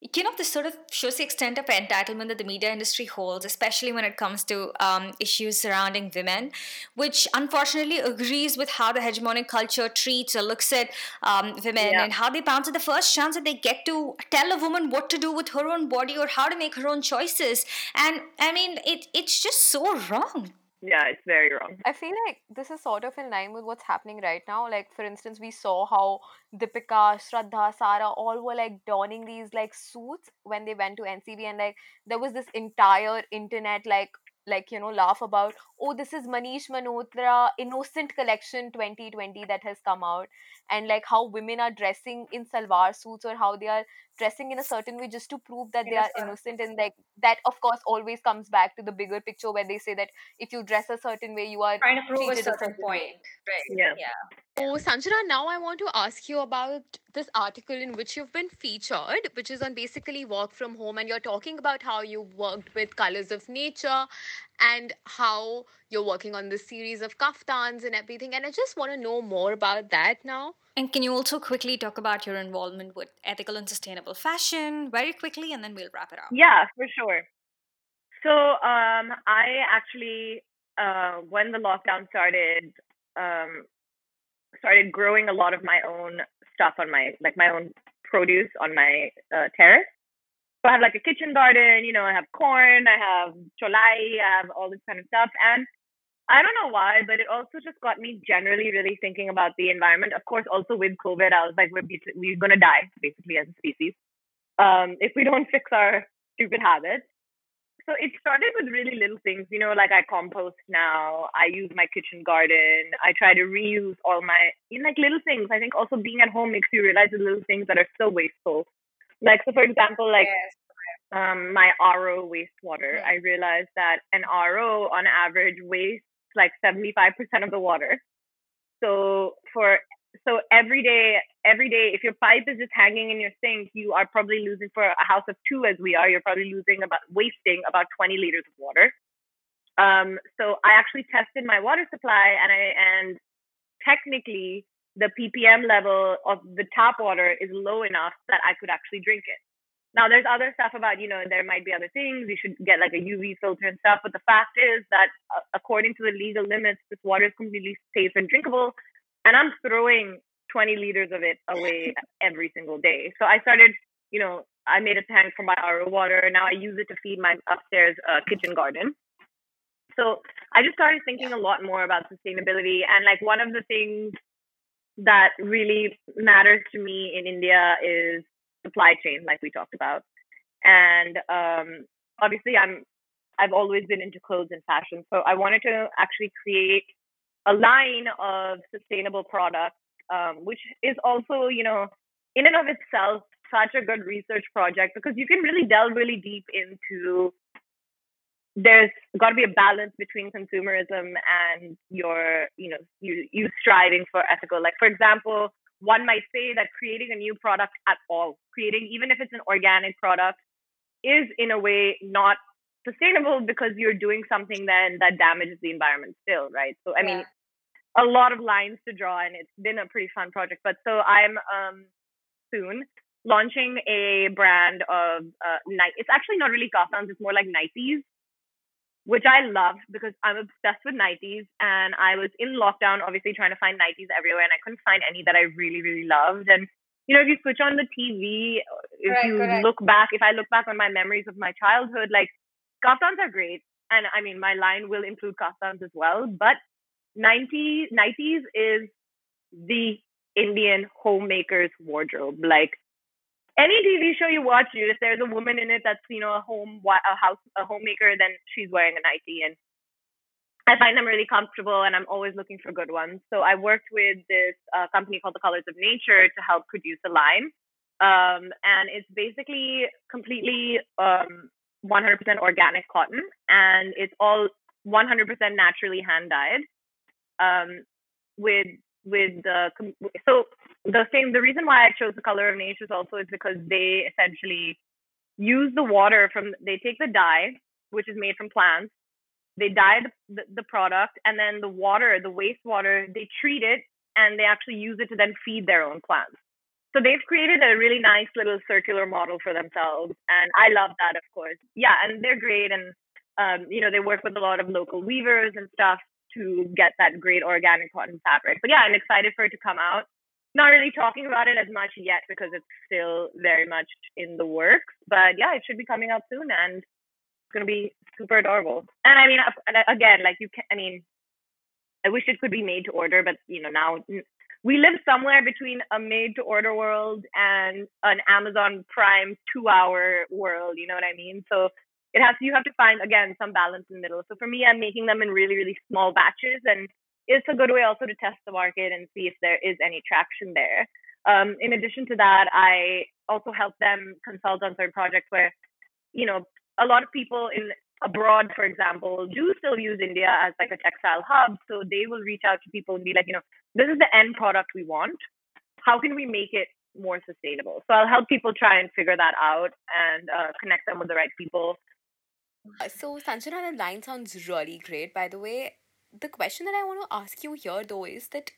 you know, this sort of shows the extent of entitlement that the media industry holds, especially when it comes to um, issues surrounding women, which unfortunately agrees with how the hegemonic culture treats or looks at um, women yeah. and how they bounce at the first chance that they get to tell a woman what to do with her own body or how to make her own choices. And I mean, it, it's just so wrong yeah it's very wrong I feel like this is sort of in line with what's happening right now. Like, for instance, we saw how Deepika, Shraddha, Sara all were like donning these like suits when they went to NCB, and like there was this entire internet like like you know laugh about oh this is manish malhotra innocent collection 2020 that has come out and like how women are dressing in salwar suits or how they are dressing in a certain way just to prove that they are innocent and like that of course always comes back to the bigger picture where they say that if you dress a certain way you are trying to prove a certain point right yeah. yeah. Oh, Sanjana, now I want to ask you about this article in which you've been featured, which is on basically work from home, and you're talking about how you worked with colors of nature and how you're working on this series of kaftans and everything. And I just want to know more about that now. And can you also quickly talk about your involvement with ethical and sustainable fashion very quickly, and then we'll wrap it up? Yeah, for sure. So um, I actually, uh, when the lockdown started, um, started growing a lot of my own stuff on my like my own produce on my uh, terrace. I have like a kitchen garden, you know, I have corn, I have cholai, I have all this kind of stuff. And I don't know why, but it also just got me generally really thinking about the environment. Of course, also with COVID, I was like, we're, we're going to die basically as a species um, if we don't *laughs* fix our stupid habits. So it started with really little things, you know, like I compost now, I use my kitchen garden, I try to reuse all my, in like little things. I think also being at home makes you realize the little things that are so wasteful. Like, so for example, like yes um, my RO wastewater, I realized that an RO on average wastes like 75% of the water. So for so every day, every day, if your pipe is just hanging in your sink, you are probably losing for a house of two, as we are. You're probably losing about wasting about 20 liters of water. Um, so I actually tested my water supply, and I and technically the ppm level of the tap water is low enough that I could actually drink it. Now, there's other stuff about, you know, there might be other things. You should get like a UV filter and stuff. But the fact is that uh, according to the legal limits, this water is completely safe and drinkable. And I'm throwing 20 liters of it away every single day. So I started, you know, I made a tank for my RO water. Now I use it to feed my upstairs uh, kitchen garden. So I just started thinking a lot more about sustainability. And like one of the things that really matters to me in India is supply chain, like we talked about. And um, obviously, I'm I've always been into clothes and fashion, so I wanted to actually create a line of sustainable products, um, which is also, you know, in and of itself, such a good research project because you can really delve really deep into there's got to be a balance between consumerism and your, you know, you you striving for ethical. Like for example, one might say that creating a new product at all, creating even if it's an organic product, is in a way not sustainable because you're doing something then that damages the environment still, right? So I mean, a lot of lines to draw, and it's been a pretty fun project. But so I'm um soon launching a brand of uh, night. It's actually not really kaftans; it's more like nighties which I love because I'm obsessed with nighties. And I was in lockdown, obviously trying to find nighties everywhere, and I couldn't find any that I really, really loved. And you know, if you switch on the TV, if Correct, you correct. look back, if I look back on my memories of my childhood, like kaftans are great, and I mean, my line will include kaftans as well. But 90 nighties is the Indian homemaker's wardrobe. Like any TV show you watch, if there's a woman in it that's you know a home a house a homemaker, then she's wearing a nightie, and I find them really comfortable, and I'm always looking for good ones. So I worked with this uh, company called The Colors of Nature to help produce a line, um, and it's basically completely um, 100% organic cotton, and it's all 100% naturally hand dyed. Um, with with the so the same the reason why I chose the color of nature is also is because they essentially use the water from they take the dye which is made from plants they dye the, the, the product and then the water the wastewater they treat it and they actually use it to then feed their own plants so they've created a really nice little circular model for themselves and i love that of course yeah and they're great and um, you know they work with a lot of local weavers and stuff to get that great organic cotton fabric. But yeah, I'm excited for it to come out. Not really talking about it as much yet because it's still very much in the works. But yeah, it should be coming out soon and it's going to be super adorable. And I mean, again, like you can, I mean, I wish it could be made to order, but you know, now we live somewhere between a made to order world and an Amazon Prime two hour world. You know what I mean? So it has you have to find again some balance in the middle. So for me, I'm making them in really really small batches, and it's a good way also to test the market and see if there is any traction there. Um, in addition to that, I also help them consult on certain projects where, you know, a lot of people in abroad, for example, do still use India as like a textile hub. So they will reach out to people and be like, you know, this is the end product we want. How can we make it more sustainable? So I'll help people try and figure that out and uh, connect them with the right people uh, so, Sanjana, the line sounds really great, by the way. The question that I want to ask you here, though, is that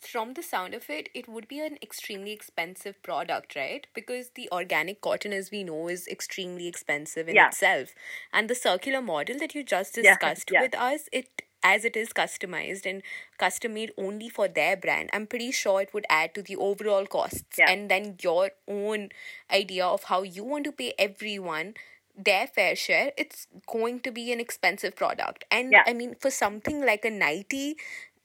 from the sound of it, it would be an extremely expensive product, right? Because the organic cotton, as we know, is extremely expensive in yeah. itself. And the circular model that you just discussed yeah, yeah. with us, it as it is customized and custom made only for their brand, I'm pretty sure it would add to the overall costs. And then your own idea of how you want to pay everyone their fair share, it's going to be an expensive product. And yeah. I mean, for something like a nightie,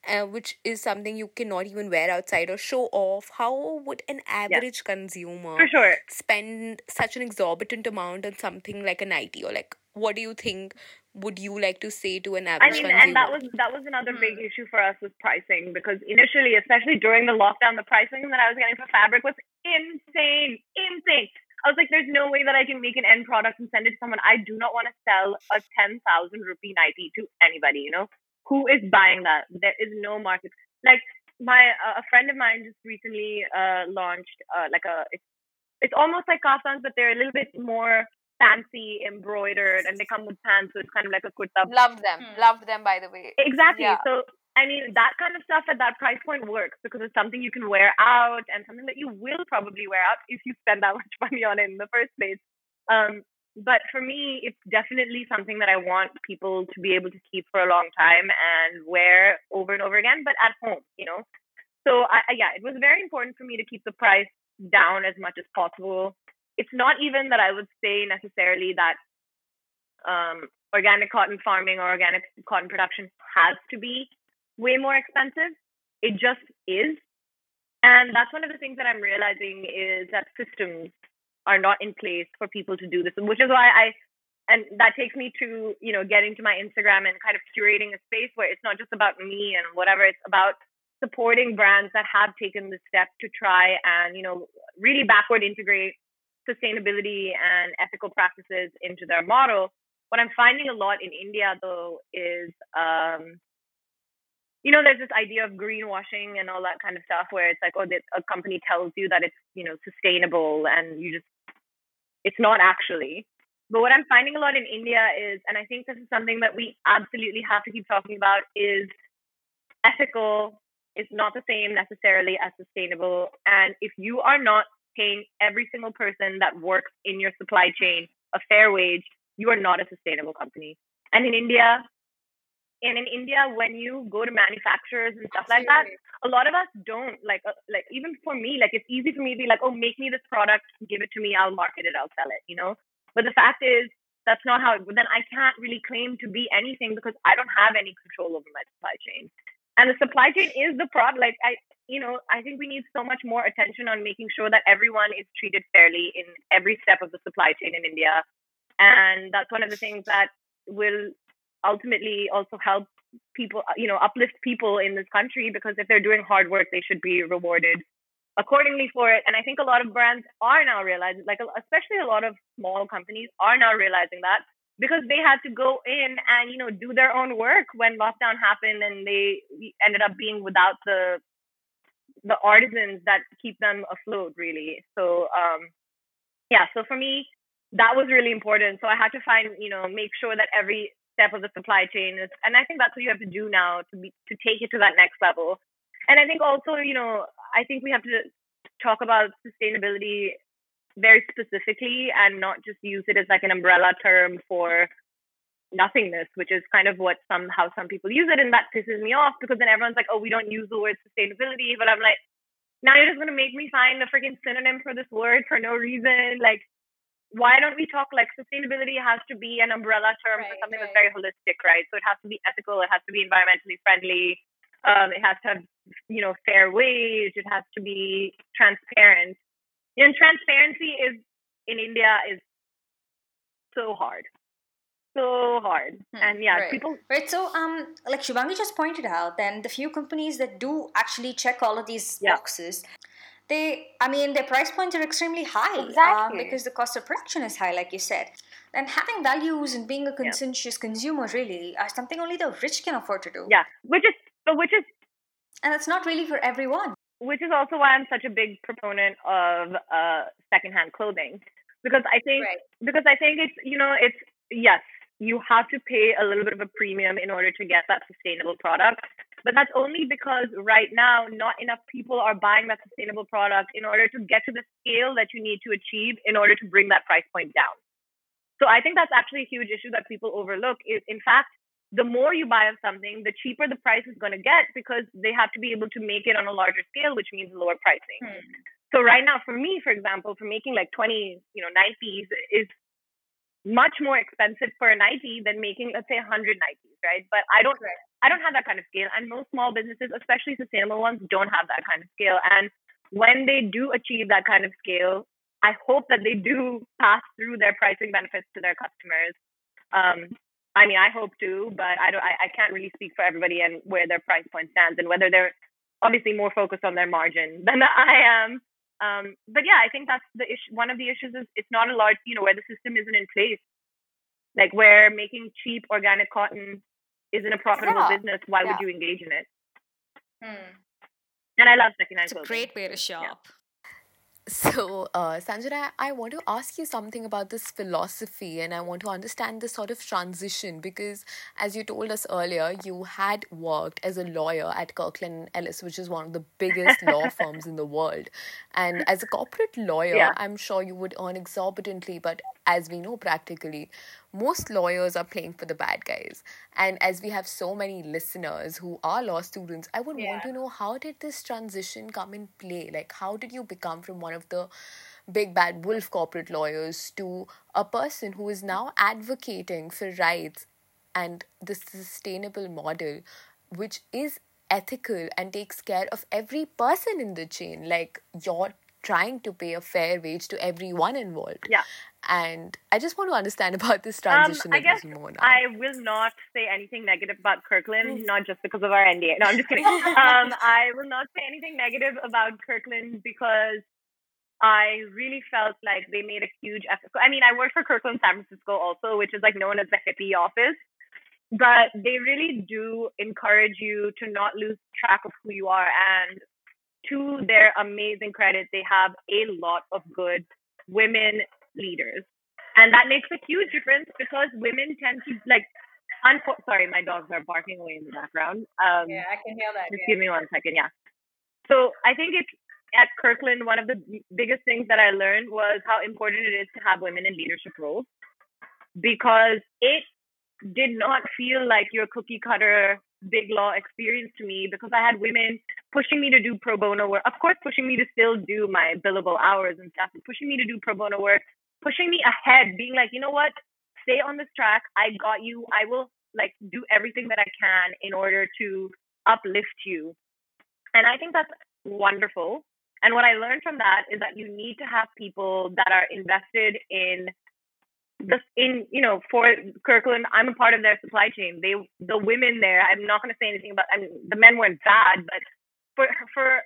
uh, which is something you cannot even wear outside or show off, how would an average yeah. consumer sure. spend such an exorbitant amount on something like a nightie? Or like, what do you think? Would you like to say to an average I mean, consumer? and that was that was another big hmm. issue for us with pricing because initially, especially during the lockdown, the pricing that I was getting for fabric was insane, insane. I was like, there's no way that I can make an end product and send it to someone. I do not want to sell a 10,000 rupee nightie to anybody, you know? Who is buying that? There is no market. Like, my uh, a friend of mine just recently uh, launched uh, like a it's, it's almost like kaftans but they're a little bit more fancy embroidered and they come with pants so it's kind of like a kurta love them hmm. love them by the way exactly yeah. so I mean, that kind of stuff at that price point works because it's something you can wear out and something that you will probably wear out if you spend that *laughs* much money on it in the first place. Um, but for me, it's definitely something that I want people to be able to keep for a long time and wear over and over again, but at home, you know? So, I, yeah, it was very important for me to keep the price down as much as possible. It's not even that I would say necessarily that um, organic cotton farming or organic cotton production has to be way more expensive. It just is. And that's one of the things that I'm realizing is that systems are not in place for people to do this, which is why I, and that takes me to, you know, getting to my Instagram and kind of curating a space where it's not just about me and whatever, it's about supporting brands that have taken the step to try and, you know, really backward integrate sustainability and ethical practices into their model What I'm finding a lot in India though is, um, you know, there's this idea of greenwashing and all that kind of stuff where it's like, oh, a company tells you that it's, you know, sustainable and you just, it's not actually. But what I'm finding a lot in India is, and I think this is something that we absolutely have to keep talking about, is ethical is not the same necessarily as sustainable. And if you are not paying every single person that works in your supply chain a fair wage, you are not a sustainable company. And in India, and in India, when you go to manufacturers and stuff like that, a lot of us don't like uh, like even for me, like it's easy for me to be like, oh, make me this product, give it to me, I'll market it, I'll sell it, you know. But the fact is, that's not how. It, then I can't really claim to be anything because I don't have any control over my supply chain. And the supply chain is the problem. Like I, you know, I think we need so much more attention on making sure that everyone is treated fairly in every step of the supply chain in India. And that's one of the things that will ultimately also help people, you know, uplift people in this country because if they're doing hard work, they should be rewarded accordingly for it. And I think a lot of brands are now realizing, like especially a lot of small companies are now realizing that because they had to go in and you know do their own work when lockdown happened and they ended up being without the the artisans that keep them afloat really so um yeah so for me that was really important so i had to find you know make sure that every step of the supply chain is and i think that's what you have to do now to be to take it to that next level and I think also, you know, I think we have to talk about sustainability very specifically and not just use it as like an umbrella term for nothingness, which is kind of what some how some people use it, and that pisses me off because then everyone's like, "Oh, we don't use the word sustainability," but I'm like, now you're just gonna make me find a freaking synonym for this word for no reason. Like, why don't we talk like sustainability has to be an umbrella term right, for something right. that's very holistic, right? So it has to be ethical, it has to be environmentally friendly, um, it has to have, you know, fair wage. It has to be transparent. And transparency is in India is so hard, so hard. Hmm, and yeah, right. people. Right. So, um, like Shubhangi just pointed out, then the few companies that do actually check all of these yeah. boxes, they, I mean, their price points are extremely high. Exactly. Um, because the cost of production is high, like you said. And having values and being a conscientious yeah. consumer really are something only the rich can afford to do. Yeah, which is so which is and it's not really for everyone. Which is also why I'm such a big proponent of uh, secondhand clothing because I think right. because I think it's you know it's yes you have to pay a little bit of a premium in order to get that sustainable product. But that's only because right now not enough people are buying that sustainable product in order to get to the scale that you need to achieve in order to bring that price point down. So I think that's actually a huge issue that people overlook is in fact the more you buy of something, the cheaper the price is going to get because they have to be able to make it on a larger scale, which means lower pricing. Hmm. So right now, for me, for example, for making like 20, you know, 90s is much more expensive for a 90 than making, let's say, 100 90s, right? But I don't, right. I don't have that kind of scale, and most small businesses, especially sustainable ones, don't have that kind of scale. And when they do achieve that kind of scale, I hope that they do pass through their pricing benefits to their customers. Um, I mean, I hope to, but I don't. I, I can't really speak for everybody and where their price point stands and whether they're obviously more focused on their margin *laughs* than I am. Um, but yeah, I think that's the issue. One of the issues is it's not a large, you know, where the system isn't in place. Like where making cheap organic cotton isn't a profitable yeah. business, why yeah. would you engage in it? Hmm. And I love secondhand It's a great way to shop. Yeah. So, uh, Sanjana, I want to ask you something about this philosophy and I want to understand this sort of transition because, as you told us earlier, you had worked as a lawyer at Kirkland Ellis, which is one of the biggest *laughs* law firms in the world. And as a corporate lawyer, yeah. I'm sure you would earn exorbitantly, but as we know practically, most lawyers are playing for the bad guys. And as we have so many listeners who are law students, I would yeah. want to know how did this transition come in play? Like, how did you become from one of the big bad wolf corporate lawyers to a person who is now advocating for rights and the sustainable model, which is ethical and takes care of every person in the chain? Like, you're trying to pay a fair wage to everyone involved. Yeah. And I just want to understand *laughs* about this transition um, I guess more now. I will not say anything negative about Kirkland, not just because of our NDA. No, I'm just kidding. *laughs* um, I will not say anything negative about Kirkland because I really felt like they made a huge effort. I mean, I worked for Kirkland San Francisco also, which is like known as the hippie office, but they really do encourage you to not lose track of who you are. And to their amazing credit, they have a lot of good women leaders. And that makes a huge difference because women tend to like unfo- sorry, my dogs are barking away in the background. Um, yeah, I can hear that. just yeah. give me one second. Yeah. So I think it's at Kirkland, one of the biggest things that I learned was how important it is to have women in leadership roles because it did not feel like your cookie cutter big law experience to me because I had women pushing me to do pro bono work. Of course, pushing me to still do my billable hours and stuff, pushing me to do pro bono work, pushing me ahead, being like, you know what, stay on this track. I got you. I will like do everything that I can in order to uplift you. And I think that's wonderful. And what I learned from that is that you need to have people that are invested in the in you know for Kirkland, I'm a part of their supply chain. They the women there. I'm not going to say anything about. I mean, the men weren't bad, but for for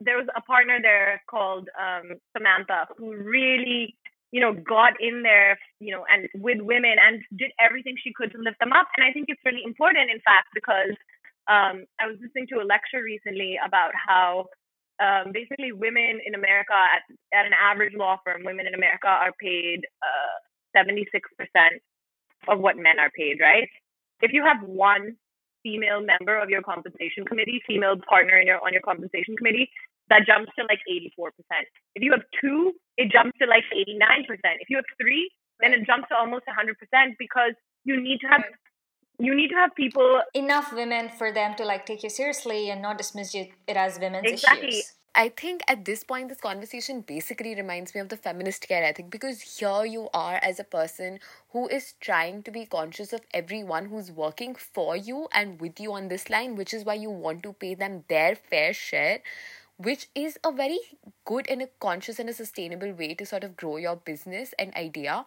there was a partner there called um, Samantha who really you know got in there you know and with women and did everything she could to lift them up. And I think it's really important, in fact, because um, I was listening to a lecture recently about how um, basically women in America at, at an average law firm, women in America are paid uh, 76% of what men are paid, right? If you have one female member of your compensation committee, female partner in your on your compensation committee, that jumps to like 84%. If you have two, it jumps to like 89%. If you have three, then it jumps to almost 100% because you need to have you need to have people enough women for them to like take you seriously and not dismiss you it as women's exactly. issues. I think at this point, this conversation basically reminds me of the feminist care ethic because here you are as a person who is trying to be conscious of everyone who's working for you and with you on this line, which is why you want to pay them their fair share, which is a very good and a conscious and a sustainable way to sort of grow your business and idea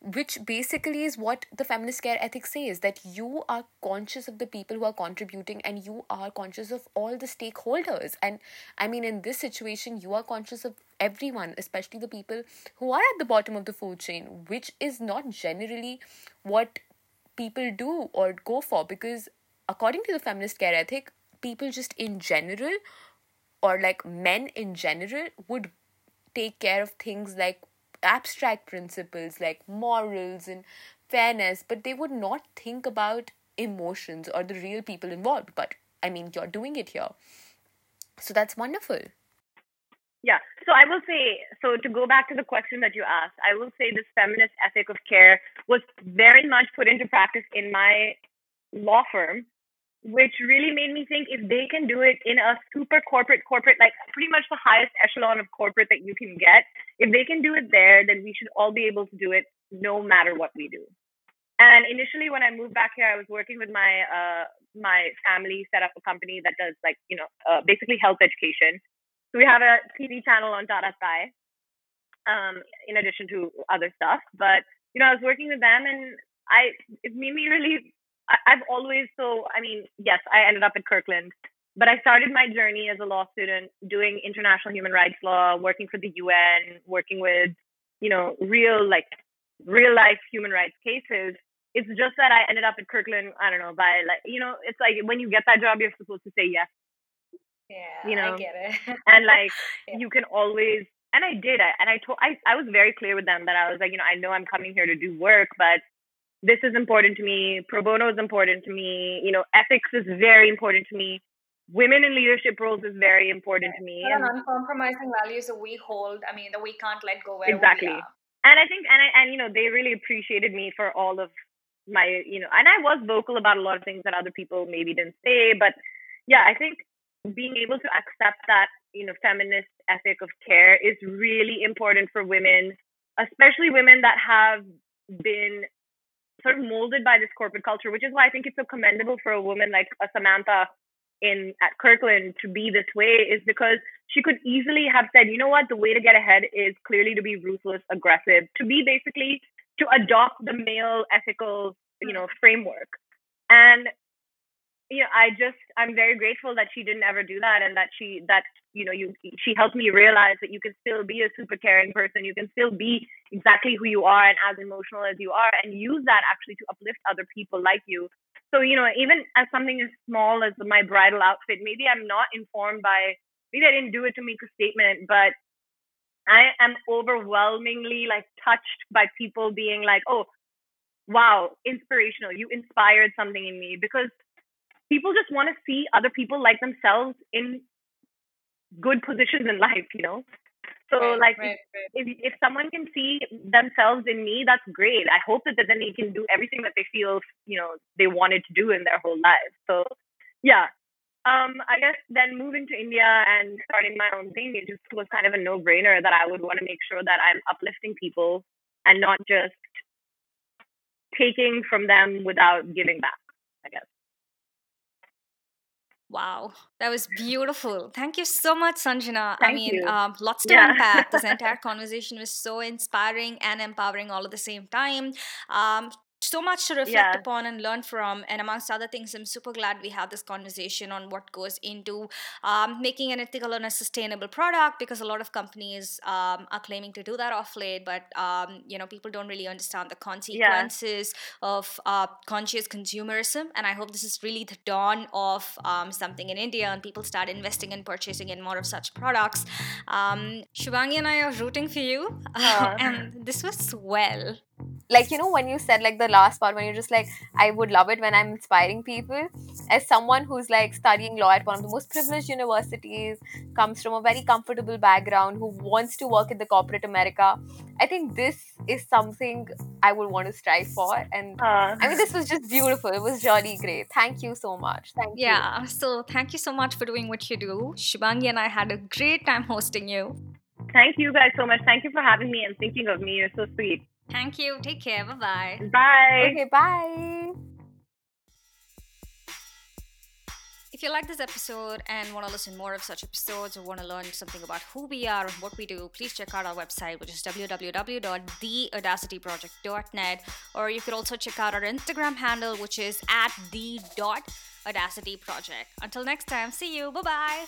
which basically is what the feminist care ethic says that you are conscious of the people who are contributing and you are conscious of all the stakeholders. And i mean in this situation you are conscious of everyone especially the people who are at the bottom of the food chain which is not generally what people do or go for because according to the feminist care ethic people just in general or like men in general would take care of things like abstract principles like morals and fairness, but they would not think about emotions or the real people involved. But I mean, you're doing it here. So that's wonderful. Yeah. So I will say, so to go back to the question that you asked, I will say this feminist ethic of care was very much put into practice in my law firm which really made me think if they can do it in a super corporate corporate like pretty much the highest echelon of corporate that you can get if they can do it there then we should all be able to do it no matter what we do. And initially when i moved back here i was working with my uh my family set up a company that does like you know uh, basically health education. So we have a tv channel on tata sky um in addition to other stuff. But you know i was working with them and i it made me really I've always so I mean, yes, I ended up at Kirkland, but I started my journey as a law student doing international human rights law, working for the UN, working with, you know, real like real life human rights cases. It's just that I ended up at Kirkland, I don't know, by like you know, it's like when you get that job you're supposed to say yes. Yeah, you know, I get it. and like *laughs* Yeah. you can always and I did I, and I told I, I was very clear with them that I was like, you know, I know I'm coming here to do work, but this is important to me. Pro bono is important to me. You know, ethics is very important to me. Women in leadership roles is very important to me. And, uncompromising values that we hold. I mean, that we can't let go. Exactly. And I think and I, and you know they really appreciated me for all of my you know and I was vocal about a lot of things that other people maybe didn't say, but yeah, I think being able to accept that you know feminist ethic of care is really important for women, especially women that have been sort of molded by this corporate culture, which is why I think it's so commendable for a woman like a Samantha in at Kirkland to be this way is because she could easily have said, you know what, the way to get ahead is clearly to be ruthless, aggressive, to be basically to adopt the male ethical, you know, framework. And you know, I just I'm very grateful that she didn't ever do that, and that she that you know you she helped me realize that you can still be a super caring person, you can still be exactly who you are and as emotional as you are, and use that actually to uplift other people like you. So you know, even as something as small as my bridal outfit, maybe I'm not informed by maybe I didn't do it to make a statement, but I am overwhelmingly like touched by people being like, oh, wow, inspirational. You inspired something in me because people just want to see other people like themselves in good positions in life, you know? So Right, like right, if, if if someone can see themselves in me, that's great. I hope that then they can do everything that they feel, you know, they wanted to do in their whole lives. So yeah. Um, I guess then moving to India and starting my own thing, it just was kind of a no brainer that I would want to make sure that I'm uplifting people and not just taking from them without giving back, I guess. Wow, that was beautiful. Thank you so much, Sanjana. I Thank mean, you. um, lots to Yeah. unpack. This *laughs* entire conversation was so inspiring and empowering all at the same time. Um, so much to reflect Yeah. upon and learn from. And amongst other things, I'm super glad we had this conversation on what goes into um, making an ethical and a sustainable product because a lot of companies um, are claiming to do that off late, but um, you know people don't really understand the consequences of uh, conscious consumerism. And I hope this is really the dawn of um, something in India and people start investing and purchasing in more of such products. Um, Shubhangi and I are rooting for you, *laughs* Aw. and this was swell. Like you know when you said like the last part when you're just like i would love it when i'm inspiring people as someone who's like studying law at one of the most privileged universities comes from a very comfortable background who wants to work in the corporate america i think this is something i would want to strive for and Uh, i mean this was just beautiful it was really great thank you so much thank you Yeah, so thank you so much for doing what you do. Shubhangi and I had a great time hosting you. thank you guys so much. Thank you for having me and thinking of me. You're so sweet. Thank you. Take care. Bye bye. Bye. okay bye If you like this episode and want to listen more of such episodes or want to learn something about who we are and what we do, please check out our website, which is www.theaudacityproject.net. Or you could also check out our Instagram handle, which is at the.audacityproject. Until next time, see you. Bye bye.